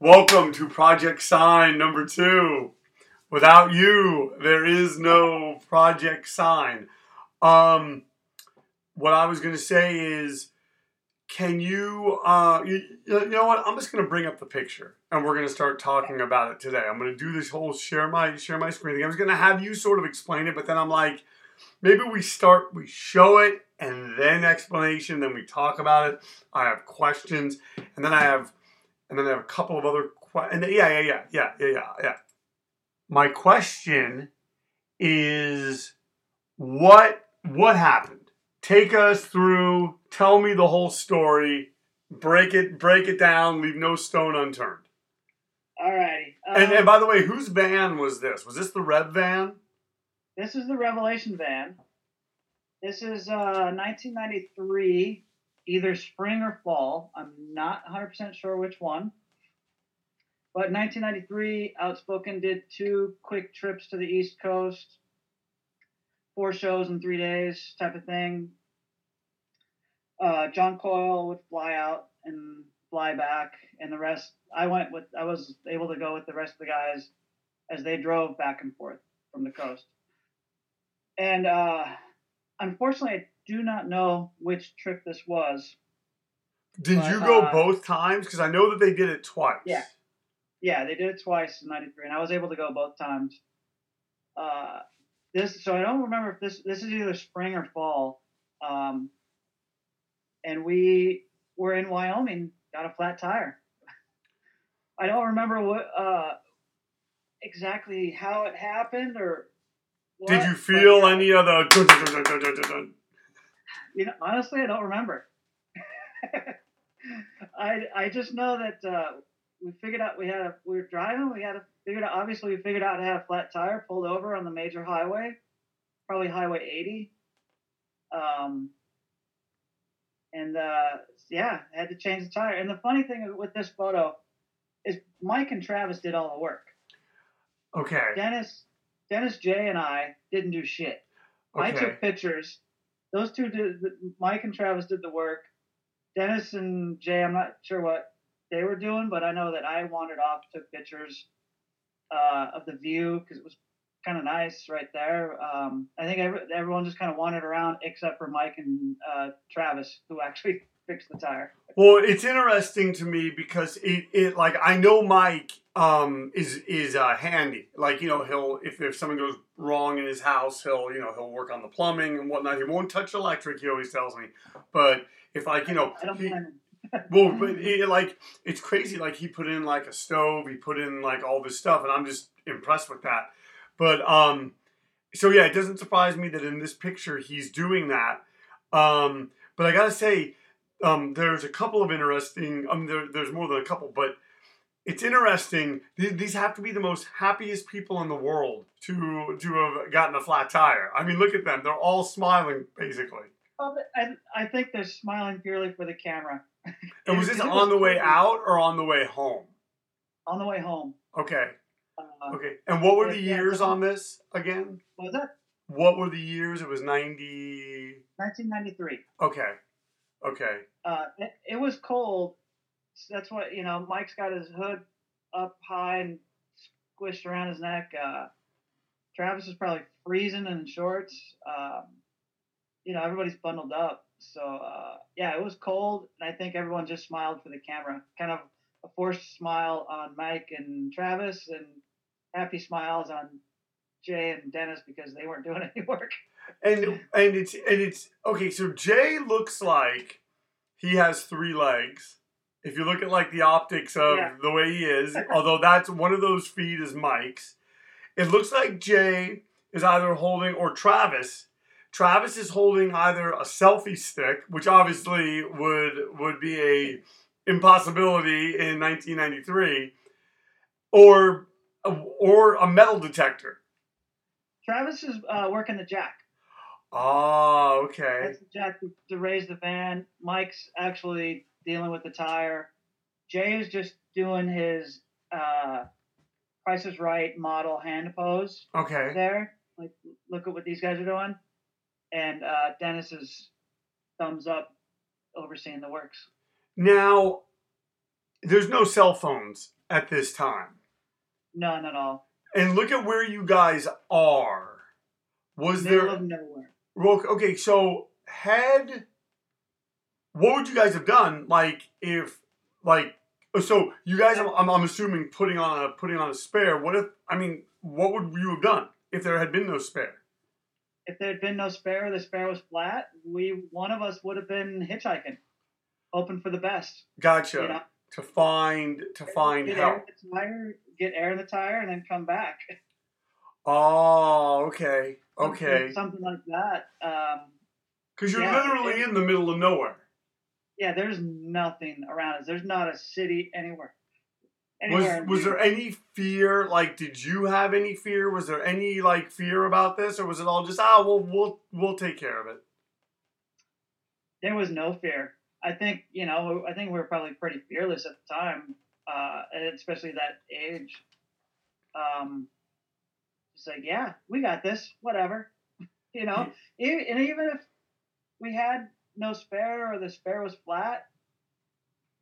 Welcome to Project Sign number two. Without you, there is no Project Sign. Um, what I was going to say is, can you, uh, you, you know what? I'm just going to bring up the picture and we're going to start talking about it today. I'm going to do this whole share my share my screen thing. I was going to have you sort of explain it, but then I'm like, maybe we start, we show it, and then explanation, then we talk about it. I have questions, and then I have, and then I have a couple of other questions. Yeah, yeah, yeah, yeah, yeah, yeah, yeah. My question is, what what happened? Take us through. Tell me the whole story. Break it, break it down. Leave no stone unturned. Alrighty. And, Um, and by the way, whose van was this? Was this the Rev van? this is the Revelation van. This is uh, 1993, either spring or fall. I'm not 100% sure which one. But 1993, Outspoken did two quick trips to the East Coast, four shows in three days, type of thing. Uh, John Coyle would fly out and fly back, and the rest. I went with. I was able to go with the rest of the guys as they drove back and forth from the coast. And uh, unfortunately, do not know which trip this was. Did But, you go uh, both times? Because I know that they did it twice. Yeah. Yeah, they did it twice in '93, and I was able to go both times. Uh, this, so I don't remember if this this is either spring or fall. Um, and we were in Wyoming, got a flat tire. I don't remember what uh, exactly how it happened or. Did you feel yeah. any of the? You know, honestly, I don't remember. I I just know that uh, we figured out we had a, we were driving. We had a figured out obviously we figured out how to have a flat tire. Pulled over on the major highway, probably Highway 80. Um, and uh, yeah, had to change the tire. And the funny thing with this photo is Mike and Travis did all the work. Okay. Dennis, Dennis Jay, and I didn't do shit. I took pictures. Those two did. Mike and Travis did the work. Dennis and Jay, I'm not sure what they were doing, but I know that I wandered off, took pictures uh, of the view because it was kind of nice right there. Um, I think every, everyone just kind of wandered around except for Mike and uh, Travis, who actually fixed the tire. Well, it's interesting to me because it, it like I know Mike um is is uh, handy. Like you know he'll if if something goes wrong in his house, he'll you know he'll work on the plumbing and whatnot. He won't touch electric. He always tells me. But if like you know I don't he- Well, but it, like it's crazy. Like he put in like a stove, he put in like all this stuff, and I'm just impressed with that. But um, so yeah, it doesn't surprise me that in this picture he's doing that. Um, but I gotta say, um, there's a couple of interesting. Um, there, there's more than a couple, but it's interesting. These have to be the most happiest people in the world to to have gotten a flat tire. I mean, look at them; they're all smiling basically. Well, I, I think they're smiling purely for the camera. And was this on the way out or on the way home? On the way home. Okay. Uh, Okay. And what were the years on this again? Was that What were the years? It was 90. 1993? Okay. Okay. uh, it, it was cold. So that's what you know. Mike's got his hood up high and squished around his neck. Uh, Travis is probably freezing in shorts. Um, you know, everybody's bundled up. So uh, yeah, it was cold, and I think everyone just smiled for the camera. Kind of a forced smile on Mike and Travis, and happy smiles on Jay and Dennis because they weren't doing any work. And and it's and it's okay. So Jay looks like he has three legs. If you look at like the optics of Yeah. the way he is, although that's one of those feet is Mike's, it looks like Jay is either holding or Travis. Travis is holding either a selfie stick, which obviously would would be a impossibility in 1993, or or a metal detector. Travis is uh, working the jack. Oh, okay. That's the jack to, to raise the van. Mike's actually dealing with the tire. Jay is just doing his uh, Price is Right model hand pose Okay. there. Like, look at what these guys are doing. And uh, Dennis is thumbs up, overseeing the works. Now, there's no cell phones at this time. None at all. And look at where you guys are. Was Middle there of nowhere. Well, okay, so had what would you guys have done like if like uh, so you guys I'm, I'm assuming putting on a putting on a spare what if I mean what would you have done if there had been no spare If there had been no spare, the spare was flat. We one of us would have been hitchhiking, hoping for the best. gotcha You know, to find to find get help air in the tire, get air in the tire, and then come back. oh okay okay something like that. Um, because you're Yeah, literally it- in the middle of nowhere yeah, there's nothing around us. There's not a city anywhere. was anywhere in was there any fear like did you have any fear was there any like fear about this or was it all just ah well we'll we'll take care of it there was no fear. I think you know. I think we were probably pretty fearless at the time, uh, especially that age. Um, it's like, yeah, we got this. Whatever, you know. E- And even if we had no spare or the spare was flat,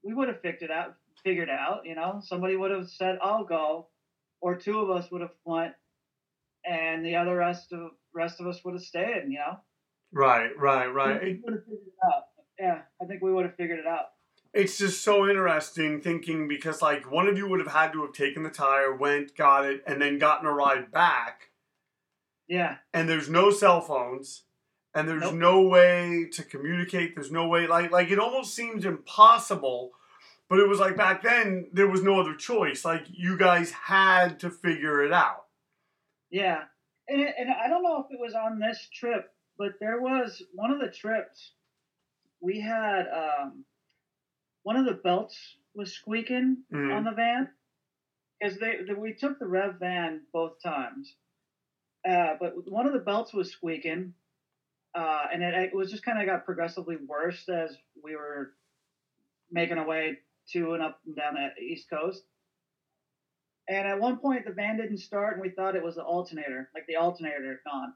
we would have figured it out. Figured out, you know. Somebody would have said, "I'll go," or two of us would have went, and the other rest of rest of us would have stayed. You know. right right right We would have figured it out. Yeah, I think we would have figured it out. It's just so interesting thinking because like one of you would have had to have taken the tire, went, got it, and then gotten a ride back. Yeah, And there's no cell phones, and there's Nope. no way to communicate. There's no way like like it almost seems impossible. But it was like back then there was no other choice. Like you guys had to figure it out. yeah. And, it- and I don't know if it was on this trip, but there was one of the trips we had um, one of the belts was squeaking Mhm. on the van because they, the, we took the rev van both times, uh, but one of the belts was squeaking, uh, and it, it was just kind of got progressively worse as we were making our way to and up and down the east coast. And at one point, the van didn't start, and we thought it was the alternator, like the alternator had gone.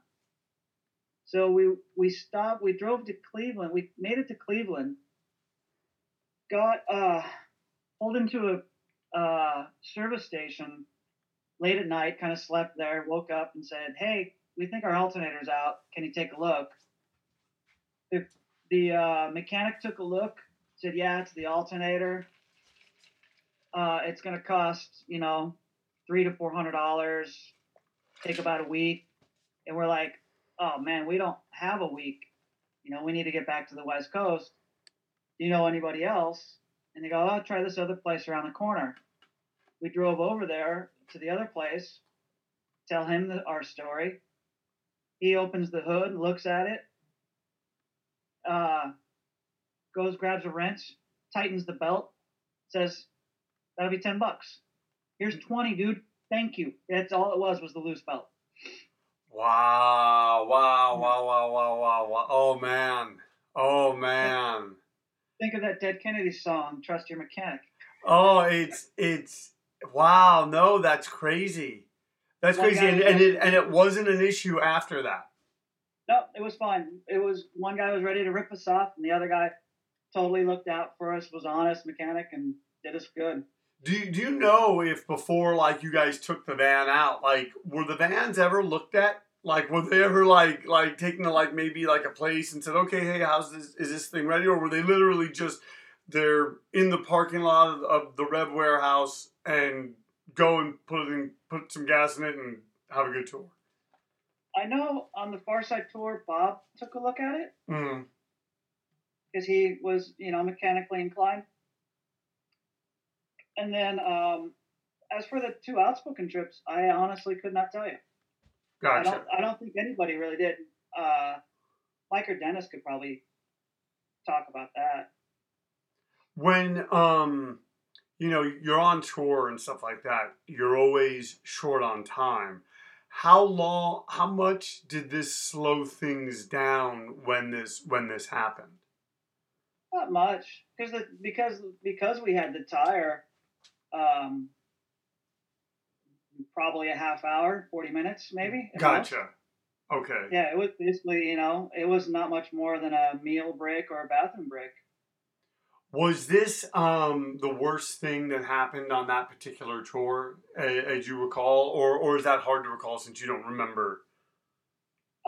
So we we stopped. We drove to Cleveland. We made it to Cleveland. Got uh, pulled into a uh, service station late at night. Kind of slept there. Woke up and said, "Hey, we think our alternator's out. Can you take a look?" The the uh, mechanic took a look. Said, "Yeah, it's the alternator. Uh, it's going to cost you know three to four hundred dollars. Take about a week." And we're like, "Oh man, we don't have a week. You know, we need to get back to the West Coast. Do you know anybody else?" And they go, "Oh, try this other place around the corner." We drove over there to the other place, tell him the, our story. He opens the hood, looks at it, uh, goes, grabs a wrench, tightens the belt, says, "That'll be ten bucks. Here's twenty, dude. Thank you." That's all it was was the loose belt. Wow, wow, wow, wow, wow, wow, wow. Oh man. Oh man. Think of that Dead Kennedy song, "Trust Your Mechanic." Oh, it's it's wow. No, that's crazy. That's That crazy, and, and it and it wasn't an issue after that. No, it was fine. It was one guy was ready to rip us off, and the other guy totally looked out for us, was honest mechanic, and did us good. Do you, do you know if before like you guys took the van out, like were the vans ever looked at? Like were they ever like like taking to like maybe like a place and said, okay, hey, how's this? Is this thing ready? Or were they literally just they're in the parking lot of, the Rev warehouse and go and put in, put some gas in it and have a good tour. I know on the Farside tour, Bob took a look at it because he was, you know, mechanically inclined. And then, um, as for the two outspoken trips, I honestly could not tell you. I don't. I don't think anybody really did. Uh, Mike or Dennis could probably talk about that. when um you know you're on tour and stuff like that you're always short on time how long how much did this slow things down when this when this happened Not much, because the because because we had the tire, um, probably a half hour, forty minutes, maybe. most. gotcha okay Yeah, it was basically, you know, it was not much more than a meal break or a bathroom break. was this um the worst thing that happened on that particular tour as you recall or or is that hard to recall since you don't remember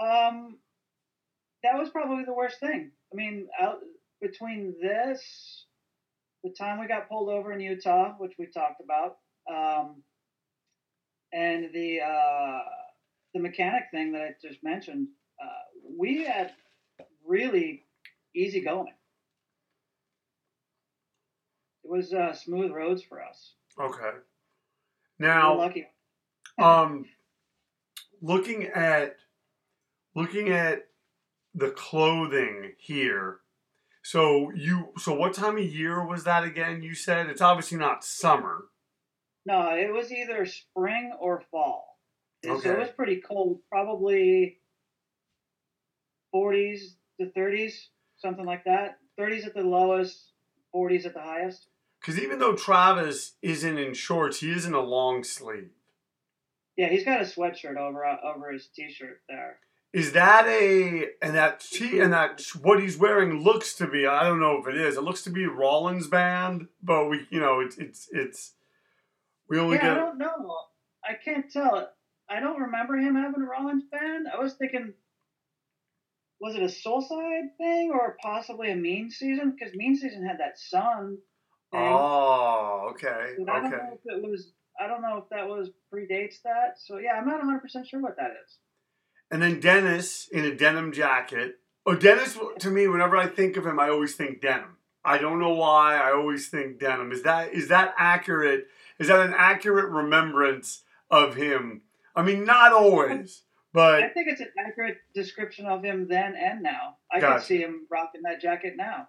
Um, that was probably the worst thing. I mean, out between this, the time we got pulled over in Utah, which we talked about, um, and the uh, the mechanic thing that I just mentioned, uh, we had really easy going. It was uh, smooth roads for us. okay We're now lucky. um looking at looking at the clothing here so you so what time of year was that again you said it's obviously not summer No, it was either spring or fall. So it was pretty cold, probably 40s to 30s, something like that. 30s at the lowest, 40s at the highest. because even though travis isn't in shorts he is in a long sleeve Yeah, he's got a sweatshirt over uh, over his t-shirt there. is that a and that t and that what he's wearing looks to be i don't know if it is it looks to be rollins band but we you know it's it's it's we only Yeah, I don't know. I can't tell. I don't remember him having a Rollins band. I was thinking, was it a Soulside thing or possibly a Mean Season? Because Mean Season had that sun thing. oh okay But I don't okay know if it was. I don't know if that was predates that. So yeah, I'm not 100 percent sure what that is. And then Dennis in a denim jacket. Oh, Dennis, to me, whenever I think of him, I always think denim. I don't know why. I always think denim. Is that is that accurate? Is that an accurate remembrance of him? I mean, not always, but I think it's an accurate description of him then and now. I Gotcha. can see him rocking that jacket now.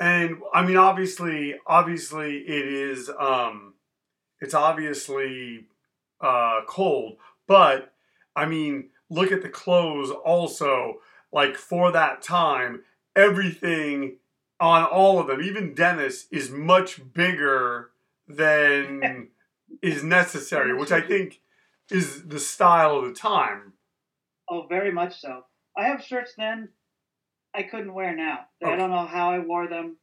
and I mean, obviously, obviously, it is. Um, it's obviously uh, cold, but I mean, look at the clothes. Also, like for that time, everything on all of them, even Dennis, is much bigger than is necessary, which I think is the style of the time. Oh, very much so. I have shirts then I couldn't wear now. I don't know how I wore them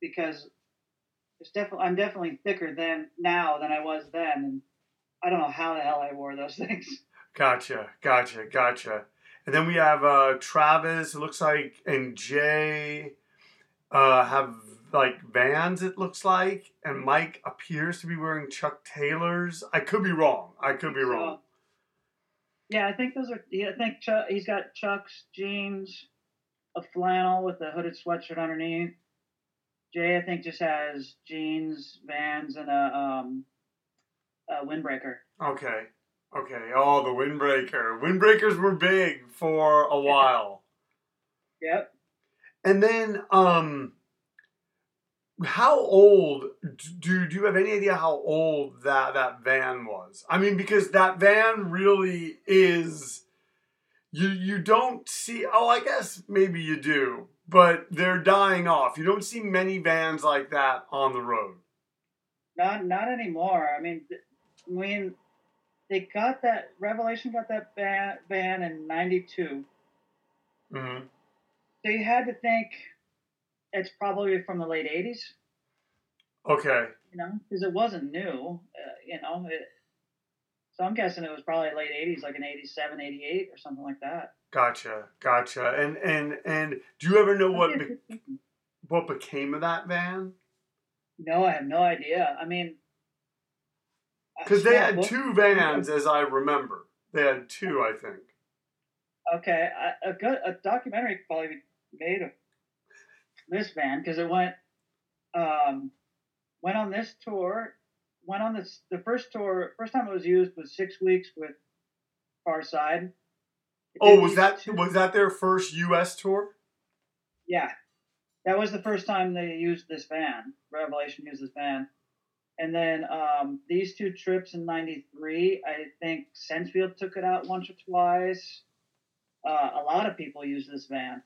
because it's definitely I'm definitely thicker than now than I was then, and I don't know how the hell I wore those things. Gotcha, gotcha, gotcha. And then we have uh, Travis, it looks like, and Jay uh, have like vans, it looks like. And Mike appears to be wearing Chuck Taylors. I could be wrong. I could be wrong. Yeah, I think those are. Yeah, I think Chuck, he's got Chuck's jeans, a flannel with a hooded sweatshirt underneath. Jay, I think, just has jeans, Vans, and a um, a windbreaker. Okay, okay. Oh, the windbreaker. Windbreakers were big for a while. Yep. And then, um, how old do do you have any idea how old that that van was? I mean, because that van really is. You you don't see. Oh, I guess maybe you do, but they're dying off. You don't see many vans like that on the road. Not not anymore. I mean, I mean, they got that Revelation got that van, van in '92. Mm-hmm. So you had to think it's probably from the late '80s. Okay. You know, because it wasn't new. Uh, you know, it, so I'm guessing it was probably late '80s, like an '87, '88, or something like that. Gotcha. Gotcha. And and and do you ever know what? be- what became of that van? No, I have no idea. I mean, because they had two vans, as I remember. They had two, I think. Okay, a, a good a documentary probably made of this van because it went um, went on this tour. Went on this the first tour. First time it was used was six weeks with Farside. Oh, was that two, was that their first U.S. tour? Yeah, that was the first time they used this van. Revelation used this van. And then um, these two trips in '93, I think Sensefield took it out once or twice. Uh, a lot of people use this van.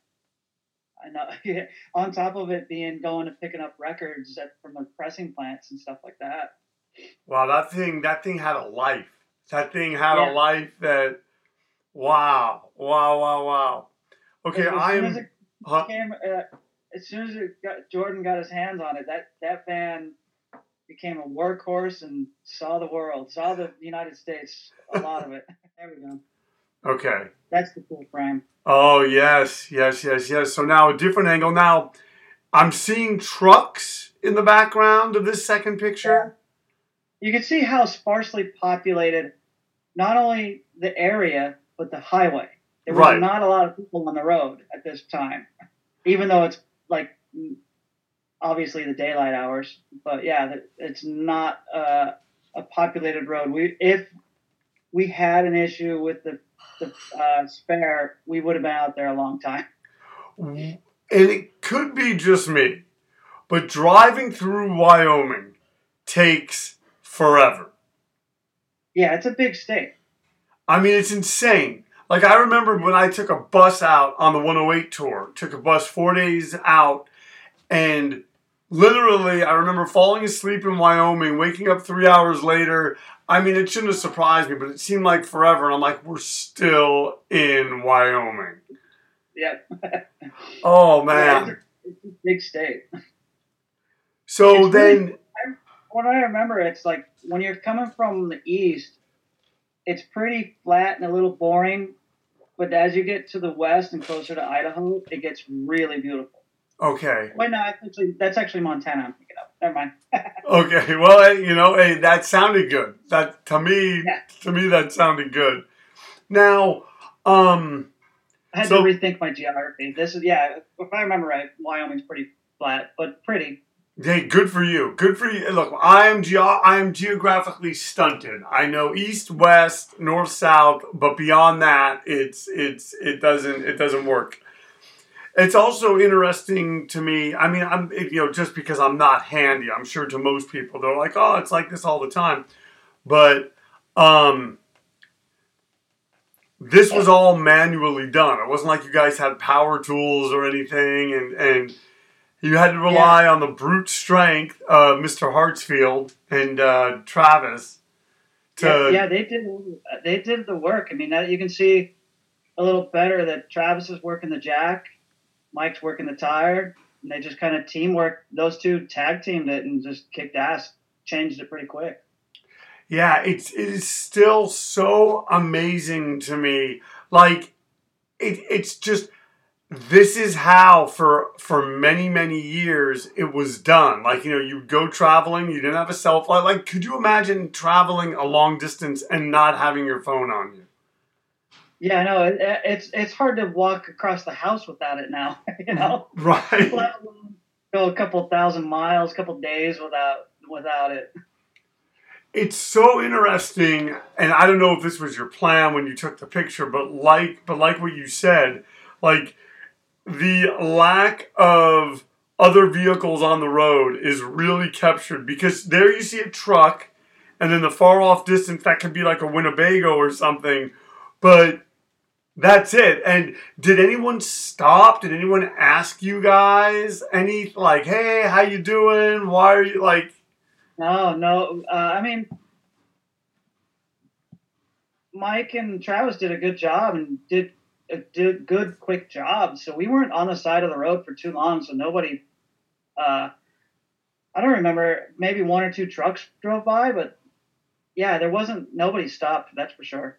I know. On top of it being going to picking up records at, from the pressing plants and stuff like that. Wow, that thing that thing had a life. That thing had yeah. a life that. Wow! Wow! Wow! Wow! Okay, I'm. Huh? Came, uh, as soon as got, Jordan got his hands on it, that that van became a workhorse and saw the world, saw the United States, a lot of it. There we go. Okay. That's the full frame. Oh yes, yes, yes, yes. So now a different angle. Now I'm seeing trucks in the background of this second picture. Yeah. You can see how sparsely populated not only the area but the highway. There were right. not a lot of people on the road at this time, even though it's like obviously the daylight hours. But yeah, it's not uh, a populated road. We if we had an issue with the the uh, spare, we would have been out there a long time. And it could be just me, but driving through Wyoming takes forever. Yeah, it's a big state. I mean, it's insane. Like I remember when I took a bus out on the 108 tour, took a bus four days out, and literally, I remember falling asleep in Wyoming, waking up three hours later. I mean, it shouldn't have surprised me, but it seemed like forever. And I'm like, we're still in Wyoming. Yep. oh man, yeah, it's, a, big state. So it's then, really, what I remember, it's like when you're coming from the east, it's pretty flat and a little boring. But as you get to the west and closer to Idaho, it gets really beautiful. Okay. Wait, no, that's actually, that's actually Montana. I'm thinking of. Never mind. okay. Well, you know, hey, that sounded good. That to me, yeah. to me, that sounded good. Now, um, I had so, to rethink my geography. This is yeah. If I remember right, Wyoming's pretty flat, but pretty. Hey, good for you. Good for you. Look, I am ge- I am geographically stunted. I know east, west, north, south, but beyond that, it's it's it doesn't it doesn't work. It's also interesting to me. I mean, I'm you know just because I'm not handy. I'm sure to most people they're like, oh, it's like this all the time. But um, this was all manually done. It wasn't like you guys had power tools or anything, and and you had to rely yeah. on the brute strength of Mr. Hartsfield and uh, Travis. To yeah, yeah, they did. They did the work. I mean, that you can see a little better that Travis is working the jack Mike's working the tire, and they just kind of teamwork. Those two tag teamed it and just kicked ass, changed it pretty quick. Yeah, it's it is still so amazing to me. Like it, it's just this is how for for many many years it was done. Like you know, you go traveling, you didn't have a cell phone. Like, could you imagine traveling a long distance and not having your phone on you? Yeah, no, it, it's it's hard to walk across the house without it now. You know, right? go a couple thousand miles, couple days without without it. It's so interesting, and I don't know if this was your plan when you took the picture, but like but like what you said, like the lack of other vehicles on the road is really captured because there you see a truck, and then the far off distance that could be like a Winnebago or something, but that's it. And did anyone stop? Did anyone ask you guys any like, "Hey, how you doing? Why are you like?" No, no. Uh, I mean, Mike and Travis did a good job and did a did good quick job. So we weren't on the side of the road for too long. So nobody. Uh, I don't remember. Maybe one or two trucks drove by, but yeah, there wasn't. Nobody stopped. That's for sure.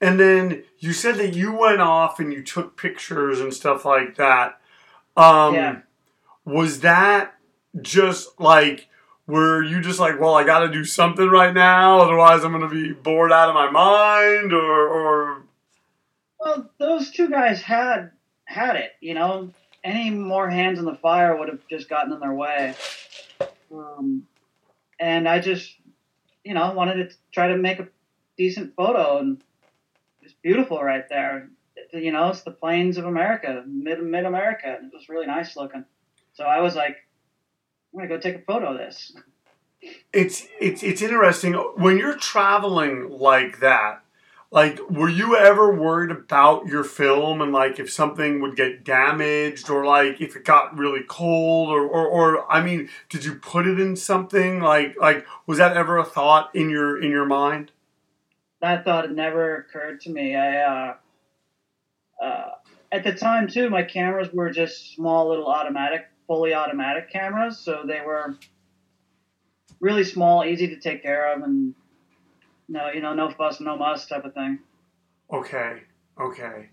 And then you said that you went off and you took pictures and stuff like that. Um, yeah. was that just like were you just like, well, I got to do something right now, otherwise I'm going to be bored out of my mind, or, or? Well, those two guys had had it. You know, any more hands in the fire would have just gotten in their way. Um, and I just, you know, wanted to try to make a decent photo, and beautiful right there. You know, it's the plains of America, mid mid America. It was really nice looking. So I was like, I'm gonna go take a photo of this. It's it's it's interesting when you're traveling like that. Like, were you ever worried about your film and like if something would get damaged or like if it got really cold or, or, or I mean, did you put it in something like like was that ever a thought in your in your mind? That thought had never occurred to me. I uh, uh, at the time too, my cameras were just small little automatic fully automatic cameras, so they were really small, easy to take care of, and no, you know, no fuss, no muss type of thing. Okay, okay.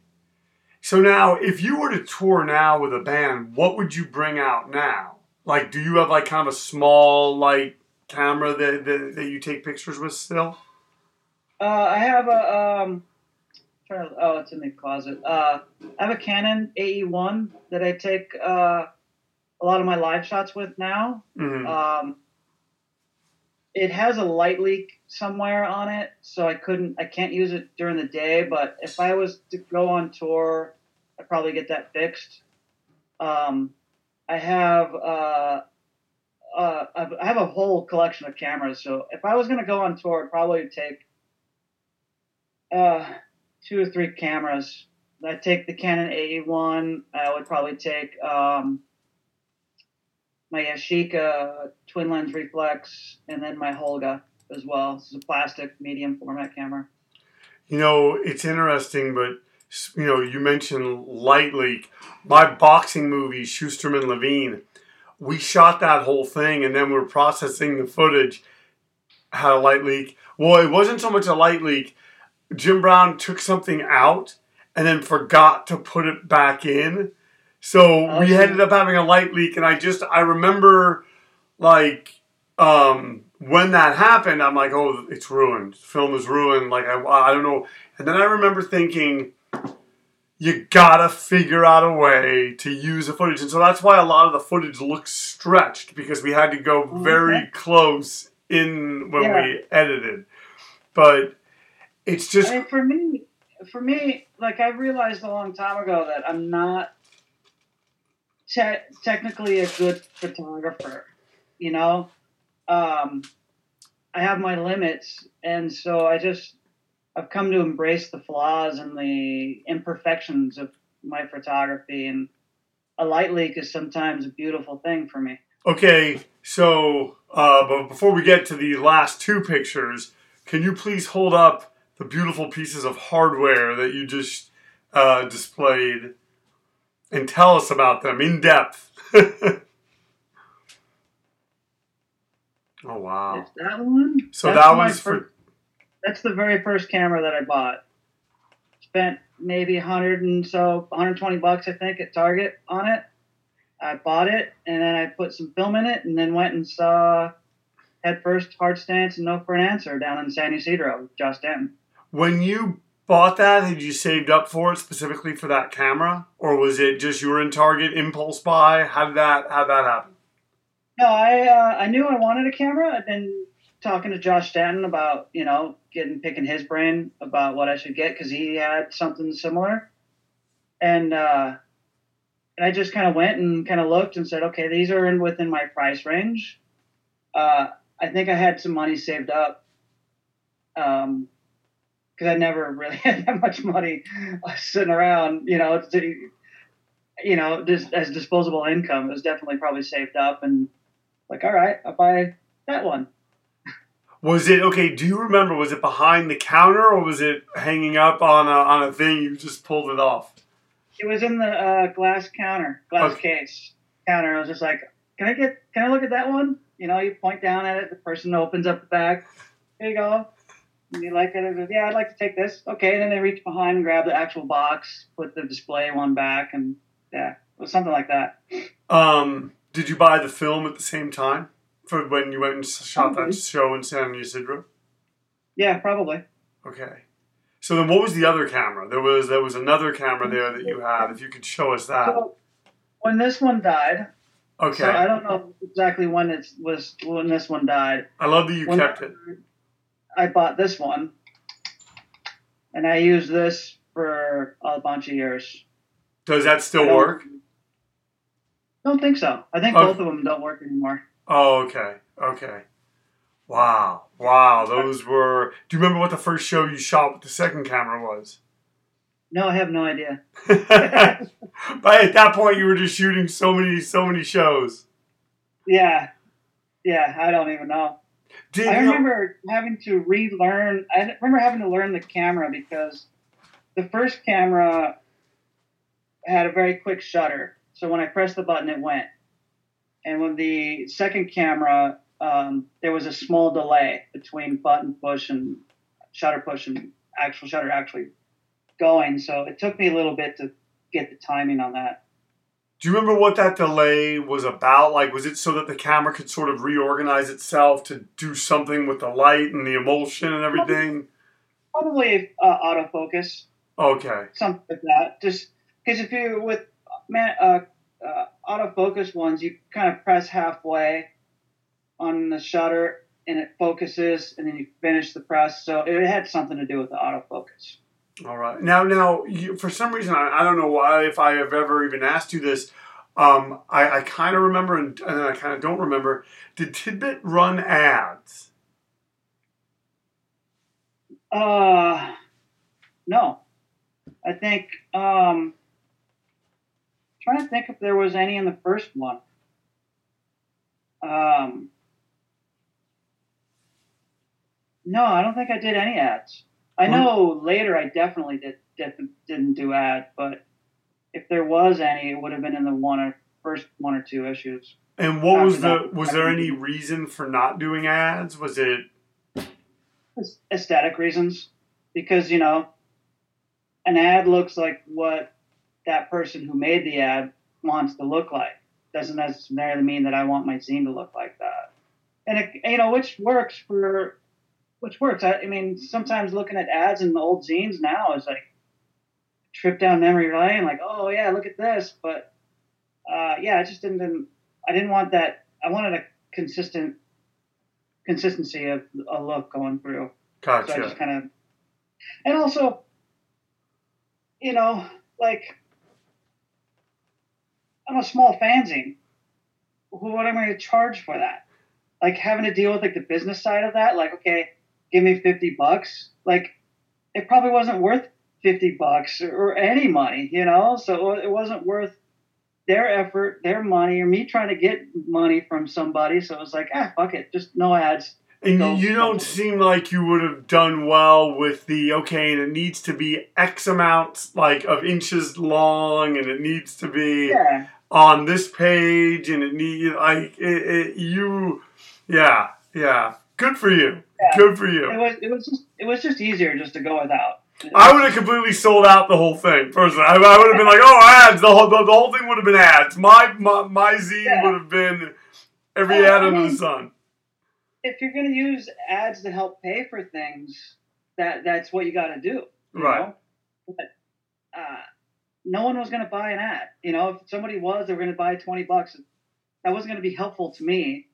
So now, if you were to tour now with a band, what would you bring out now? Like, do you have like kind of a small like camera that that, that you take pictures with still? Uh, I have a um, oh, it's in the closet. Uh, I have a Canon AE1 that I take uh, a lot of my live shots with now. Mm-hmm. Um, it has a light leak somewhere on it, so I couldn't, I can't use it during the day. But if I was to go on tour, I'd probably get that fixed. Um, I have, uh, uh, I have a whole collection of cameras. So if I was going to go on tour, I'd probably take uh, two or three cameras. I'd take the Canon AE1. I would probably take um, my Yashica twin lens reflex, and then my Holga as well. This is a plastic medium format camera. You know, it's interesting, but you know, you mentioned light leak. My boxing movie, Schusterman Levine, we shot that whole thing, and then we we're processing the footage. Had a light leak. Well, it wasn't so much a light leak. Jim Brown took something out and then forgot to put it back in. So okay. we ended up having a light leak, and I just I remember like um, when that happened, I'm like, oh, it's ruined. film is ruined. Like I I don't know. And then I remember thinking, you gotta figure out a way to use the footage, and so that's why a lot of the footage looks stretched because we had to go very okay. close in when yeah. we edited. But it's just I mean, for me. For me, like I realized a long time ago that I'm not te- technically a good photographer. You know, um, I have my limits, and so I just I've come to embrace the flaws and the imperfections of my photography, and a light leak is sometimes a beautiful thing for me. Okay, so uh, but before we get to the last two pictures, can you please hold up the beautiful pieces of hardware that you just uh, displayed? and tell us about them in depth. oh wow! that one. So that's that was for. First, that's the very first camera that I bought. Spent maybe 100 and so 120 bucks I think at Target on it. I bought it and then I put some film in it and then went and saw Head First Hard Stance and No for an Answer down in San with Josh Denton. When you bought that? Had you saved up for it specifically for that camera, or was it just you were in Target impulse buy? How did that how that happen? No, I uh, I knew I wanted a camera. I've been talking to Josh Stanton about you know getting picking his brain about what I should get because he had something similar, and uh, and I just kind of went and kind of looked and said, okay, these are in within my price range. Uh, I think I had some money saved up. Um, because I never really had that much money sitting around, you know, to, you know, just as disposable income. It was definitely probably saved up and like, all right, I'll buy that one. Was it okay? Do you remember? Was it behind the counter or was it hanging up on a, on a thing? You just pulled it off. It was in the uh, glass counter, glass okay. case counter. I was just like, "Can I get? Can I look at that one?" You know, you point down at it. The person opens up the bag. Here you go you like it? Yeah, I'd like to take this. Okay. And then they reach behind and grab the actual box, put the display one back, and yeah, it was something like that. Um, Did you buy the film at the same time for when you went and shot Probably. that show in San Ysidro? Yeah, probably. Okay. So then, what was the other camera? There was there was another camera there that you had. If you could show us that. So when this one died, Okay. so I don't know exactly when it was when this one died. I love that you When kept it. I bought this one, and I used this for a bunch of years. Does that I still don't- work? Don't think so. I think Okay. both of them don't work anymore. Oh, okay. Okay. Wow. Wow. Those were. Do you remember what the first show you shot with the second camera was? No, I have no idea. but at that point, you were just shooting so many, so many shows. Yeah, yeah, I don't even know. Did I know- remember having to relearn. I remember having to learn the camera because the first camera had a very quick shutter. So when I pressed the button, it went. And with the second camera, um, there was a small delay between button push and shutter push and actual shutter actually going. So it took me a little bit to get the timing on that. Do you remember what that delay was about? Like, was it so that the camera could sort of reorganize itself to do something with the light and the emulsion and everything? Probably uh, autofocus. Okay. something like that. Just because if you with man, uh, uh, autofocus ones, you kind of press halfway on the shutter and it focuses, and then you finish the press. So it had something to do with the autofocus. All right. Now, now, you, for some reason, I, I don't know why, if I have ever even asked you this. Um, I, I kind of remember, and, and I kind of don't remember. Did Tidbit run ads? Uh, no, I think um, trying to think if there was any in the first one. Um, no, I don't think I did any ads. I know later I definitely did, did didn't do ads, but if there was any, it would have been in the one or first one or two issues. And what was the? Was there any reason for not doing ads? Was it? Aesthetic reasons, because you know, an ad looks like what that person who made the ad wants to look like. Doesn't necessarily mean that I want my zine to look like that. And it, you know, which works for, which works. I, I mean, sometimes looking at ads in the old zines now is like trip down memory lane. Like, oh yeah, look at this. But uh, yeah, I just didn't, didn't. I didn't want that. I wanted a consistent consistency of a look going through. So I Gotcha. just kind of, and also, you know, like I'm a small fanzine. What am I going to charge for that? Like having to deal with like the business side of that. Like, okay, give me fifty bucks. Like, it probably wasn't worth fifty bucks or any money, you know. So it wasn't worth their effort, their money, or me trying to get money from somebody. So it was like, ah, fuck it, just no ads. And Go- you don't seem like you would have done well with the okay, and it needs to be X amount like of inches long, and it needs to be Yeah. on this page, and it need like it, it, you, yeah, yeah. Good for you. Yeah. Good for you. It was it was just it was just easier just to go without. I would have completely sold out the whole thing. Personally, I, I would have been like, "Oh, ads!" The whole the, the whole thing would have been ads. My my, my zine Yeah. would have been every Well, ad I under the sun. if you're going to use ads to help pay for things, that that's what you got to do. Right. But uh, no one was going to buy an ad. You know, if somebody was, they were going to buy twenty bucks. That wasn't going to be helpful to me.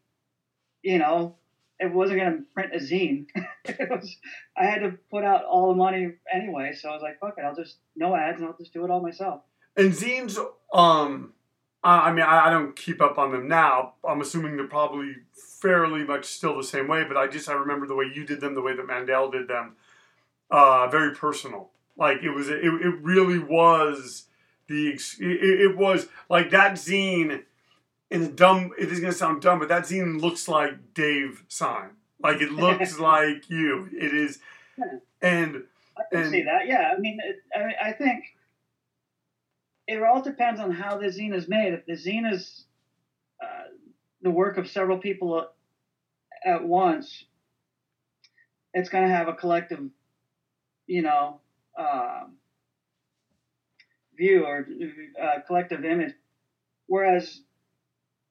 You know, it wasn't going to print a zine. was, I had to put out all the money anyway, so I was like, fuck it, I'll just no ads and I'll just do it all myself. And zines, um, I mean, I, I don't keep up on them now. I'm assuming they're probably fairly much still the same way, but I just I remember the way you did them, the way that Mandel did them, uh, very personal. Like it was, it, it really was the, it, it was like that zine. In a dumb, it is gonna sound dumb, but that zine looks like Dave Sign. Like it looks like you. It is, and I can And- see that. Yeah, I mean, it, I, I think it all depends on how the zine is made. If the zine is uh, the work of several people at once, it's going to have a collective, you know, um, view or uh, collective image. Whereas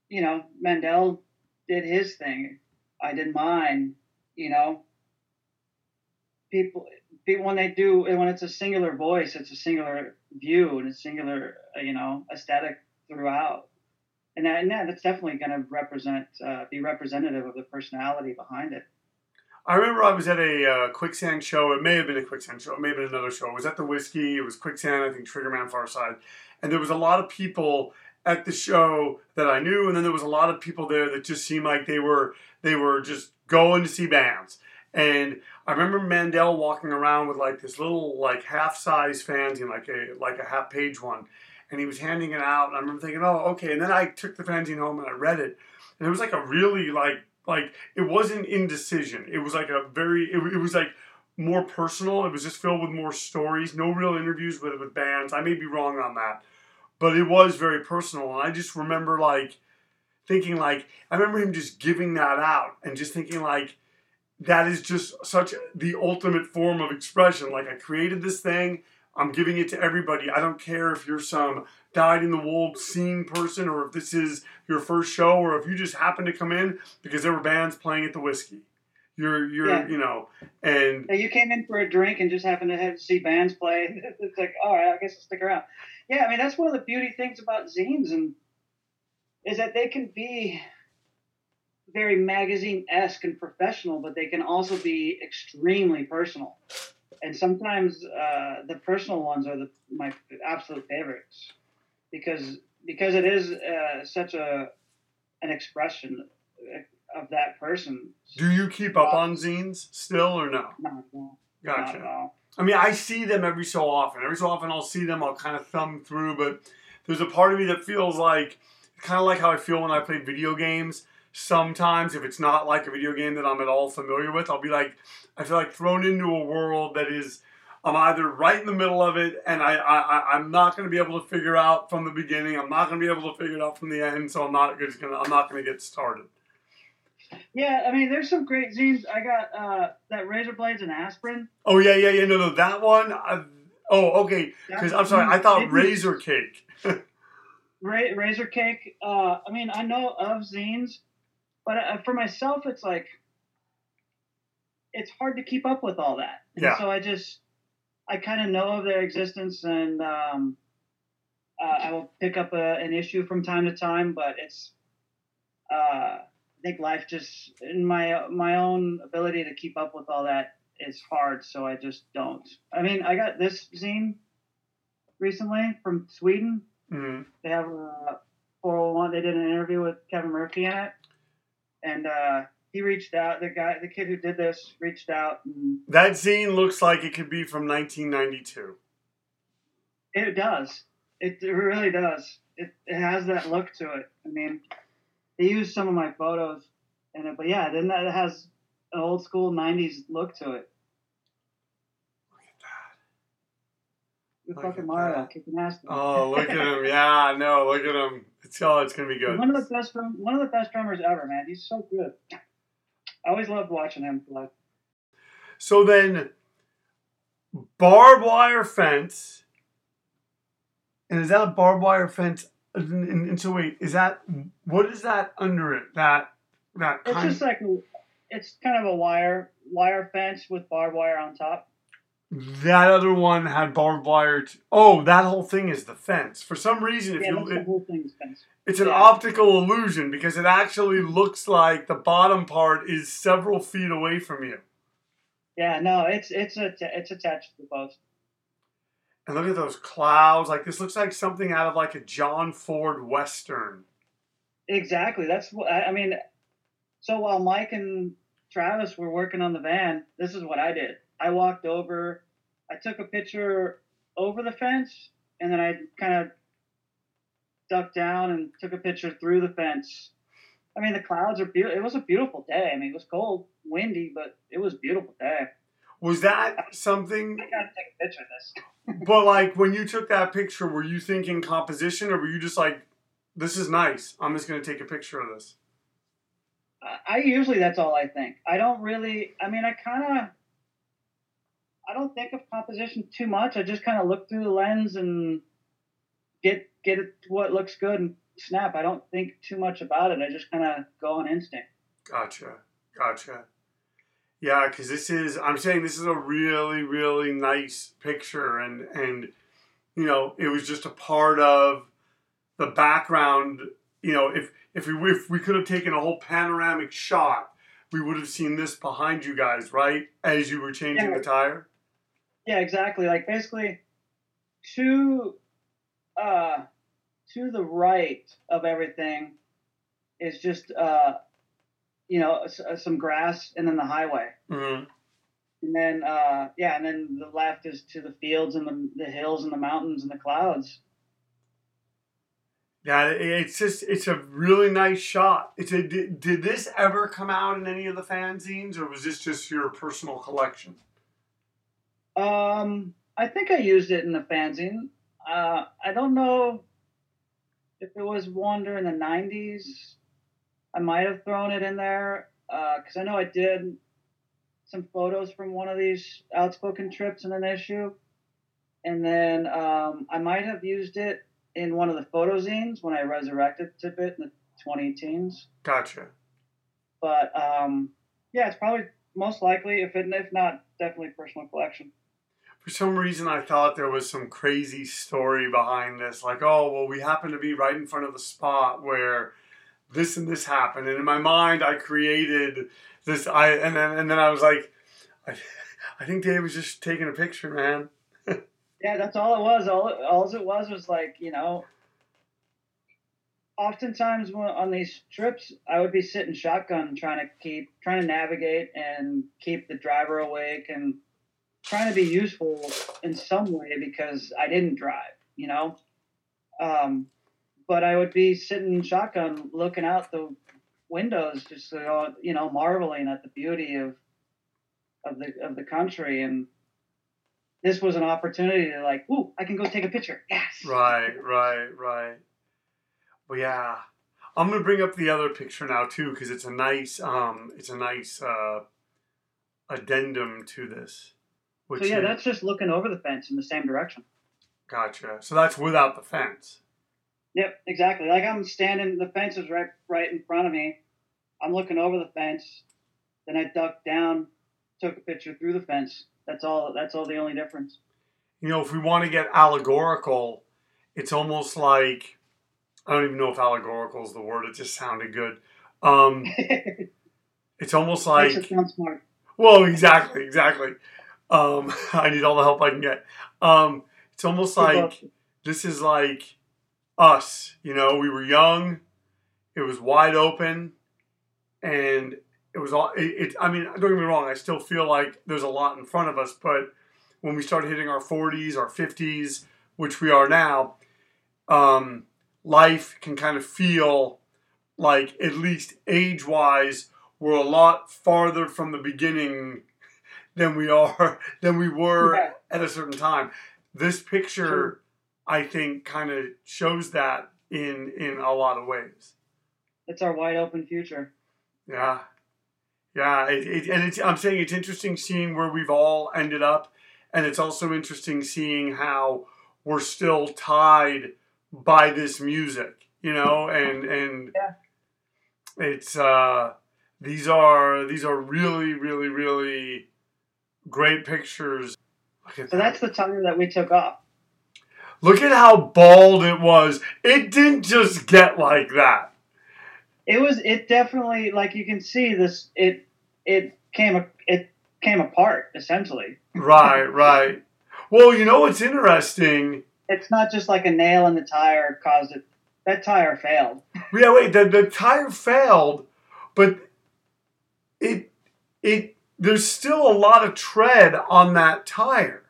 you know, Mandel did his thing. I did mine. You know, people, people when they do when it's a singular voice, it's a singular view and a singular, you know, aesthetic throughout. And that, and that, that's definitely going to represent, uh, be representative of the personality behind it. I remember I was at a uh, quicksand show. It may have been a quicksand show. It may have been another show. It was at the whiskey. It was quicksand. I think Triggerman Farside, and there was a lot of people at the show that I knew, and then there was a lot of people there that just seemed like they were they were just going to see bands. And I remember Mandel walking around with like this little like half size fanzine, like a like a half page one, and he was handing it out. And I remember thinking, oh, okay. And then I took the fanzine home and I read it, and it was like a really like like it wasn't indecision. It was like a very it, it was like more personal. It was just filled with more stories. No real interviews with with bands. I may be wrong on that, but it was very personal. And I just remember like thinking like I remember him just giving that out and just thinking like that is just such the ultimate form of expression. Like I created this thing. I'm giving it to everybody. I don't care if you're some dyed in the wool scene person or if this is your first show or if you just happen to come in because there were bands playing at the whiskey. You're you're yeah. you know and you came in for a drink and just happened to have, see bands play. it's like all right, I guess I'll stick around. Yeah, I mean that's one of the beauty things about zines and is that they can be very magazine esque and professional, but they can also be extremely personal. And sometimes uh, the personal ones are the, my absolute favorites because because it is uh, such a an expression of that person. Do you keep up on zines still or no? No, no. Gotcha. No. I mean, I see them every so often. Every so often, I'll see them. I'll kind of thumb through, but there's a part of me that feels like kind of like how I feel when I play video games. Sometimes, if it's not like a video game that I'm at all familiar with, I'll be like, I feel like thrown into a world that is I'm either right in the middle of it and I, I I'm not going to be able to figure out from the beginning. I'm not going to be able to figure it out from the end. So I'm not just gonna I'm not going to get started. Yeah, I mean, there's some great zines. I got uh, that Razor Blades and Aspirin. Oh yeah, yeah, yeah. No, no, that one. I, oh, okay. Because I'm sorry, I thought Razor Cake. Ra- Razor Cake. Uh, I mean, I know of zines, but uh, for myself, it's like it's hard to keep up with all that. And yeah. So I just I kind of know of their existence, and um, uh, I will pick up a, an issue from time to time. But it's, uh, I think life just in my my own ability to keep up with all that is hard, so I just don't. I mean, I got this zine recently from Sweden. Mm-hmm. They have a 401. They did an interview with Kevin Murphy in it, and uh, he reached out. The guy, the kid who did this, reached out. that zine looks like it could be from 1992. It does. It, it really does. It, it has that look to it. I mean, they used some of my photos in it, but yeah, then that has an old school 90s look to it. Look at that. Look fucking Mario that. kicking ass. Oh, look at him! Yeah, no, look at him. It's oh, it's gonna be good. One of the best, one of the best drummers ever, man. He's so good. I always loved watching him play. So then, barbed wire fence. And is that a barbed wire fence? And, so wait, is that what is that under it? That that it's just like it's kind of a wire wire fence with barbed wire on top. That other one had barbed wire. T- oh, that whole thing is the fence. For some reason, if yeah, you it, the whole thing's fence. It's an yeah. optical illusion because it actually looks like the bottom part is several feet away from you. Yeah, no, it's it's a, it's attached to the post. And look at those clouds. Like this looks like something out of like a John Ford western. Exactly. That's what I mean. So while Mike and Travis were working on the van, this is what I did. I walked over, I took a picture over the fence, and then I kind of ducked down and took a picture through the fence. I mean, the clouds are beautiful. It was a beautiful day. I mean, it was cold, windy, but it was a beautiful day. Was that something? I gotta take a picture of this. But like, when you took that picture, were you thinking composition, or were you just like, "This is nice. I'm just gonna take a picture of this." I usually that's all I think. I don't really. I mean, I kind of. I don't think of composition too much. I just kind of look through the lens and get get it what looks good and snap. I don't think too much about it. I just kind of go on instinct. Gotcha. Gotcha. Yeah, because this is I'm saying this is a really really nice picture, and and you know it was just a part of the background. You know, if if we if we could have taken a whole panoramic shot, we would have seen this behind you guys, right? As you were changing Yeah. the tire. Yeah, exactly. Like basically, to uh, to the right of everything is just uh, you know s- uh, some grass and then the highway, hmm and then uh, yeah, and then the left is to the fields and the, the hills and the mountains and the clouds. Yeah, it's just it's a really nice shot. It's a did, did this ever come out in any of the fanzines, or was this just your personal collection? Um, I think I used it in the fanzine. Uh, I don't know if it was one during the '90s. I might have thrown it in there because I know I did some photos from one of these outspoken trips in an issue, and then um, I might have used it in one of the photo zines when I resurrected Tippet in the 20 teens. Gotcha. But um, yeah, it's probably most likely, if it, if not, definitely personal collection. For some reason, I thought there was some crazy story behind this. Like, oh, well, we happen to be right in front of the spot where this and this happened, and in my mind, I created this. I and then and then I was like, I, I think Dave was just taking a picture, man. Yeah, that's all it was. All all it was was like you know. Oftentimes when, on these trips, I would be sitting shotgun trying to keep trying to navigate and keep the driver awake and trying to be useful in some way because I didn't drive, you know. Um, but I would be sitting shotgun looking out the windows, just uh, you know, marveling at the beauty of of the of the country and this was an opportunity to like, ooh, I can go take a picture. Yes. Right, right, right. Well, yeah, I'm gonna bring up the other picture now too because it's a nice, um, it's a nice uh, addendum to this. So yeah, is- that's just looking over the fence in the same direction. gotcha. So that's without the fence. Yep, exactly. Like I'm standing, the fence is right right in front of me. I'm looking over the fence. Then I ducked down, took a picture through the fence. That's all. That's all the only difference. You know, if we want to get allegorical, it's almost like I don't even know if allegorical is the word. It just sounded good. Um, it's almost like it sound smart. Well, exactly, exactly. Um, I need all the help I can get. Um, it's almost like this is like us. You know, we were young. It was wide open, and it was all. It, it. I mean, don't get me wrong. I still feel like there's a lot in front of us, but when we start hitting our 40s, our 50s, which we are now, um, life can kind of feel like, at least age-wise, we're a lot farther from the beginning than we are than we were Yeah. at a certain time. This picture. I think, kind of shows that in in a lot of ways. It's our wide open future. Yeah, yeah, it, it, and it's, I'm saying it's interesting seeing where we've all ended up, and it's also interesting seeing how we're still tied by this music, you know, and and Yeah. it's uh, these are these are really really really great pictures. So that. that's the time that we took off. Look at how bald it was. It didn't just get like that. It was. It definitely like you can see this. It it came it came apart essentially. Right, right. Well, you know what's interesting? It's not just like a nail in the tire caused it. That tire failed. Yeah, wait, the, the tire failed, but it it there's still a lot of tread on that tire.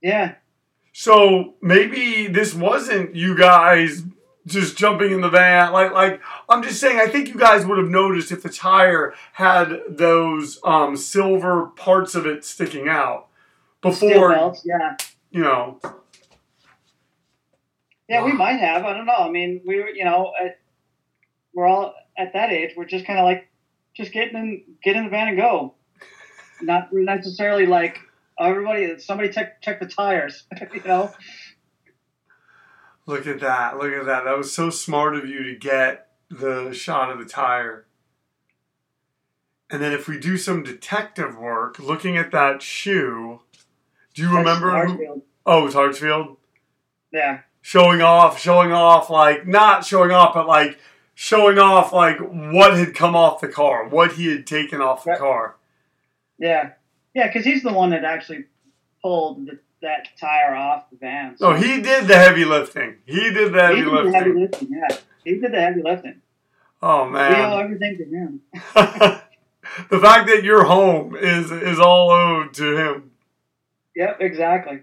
Yeah. So maybe this wasn't you guys just jumping in the van. Like like I'm just saying I think you guys would have noticed if the tire had those um, silver parts of it sticking out before belts. Yeah. you know. Yeah, we might have. I don't know. I mean, we were, you know, at, we're all at that age. We're just kind of like, just getting in, get in the van and go. Not necessarily like everybody. Somebody check check the tires. you know. Look at that. Look at that. That was so smart of you to get the shot of the tire. And then if we do some detective work, looking at that shoe, do you That's remember? Hartsfield. Oh, it's Hartsfield. Yeah. Showing off, showing off, like not showing off, but like showing off, like what had come off the car, what he had taken off the Right. car. Yeah. Yeah, because he's the one that actually pulled the, that tire off the van. No, he did the heavy lifting. He did the he heavy did the heavy lifting. lifting. Yeah, he did the heavy lifting. Oh man, We owe everything to him. the fact that you're home is is all owed to him. Yep, exactly.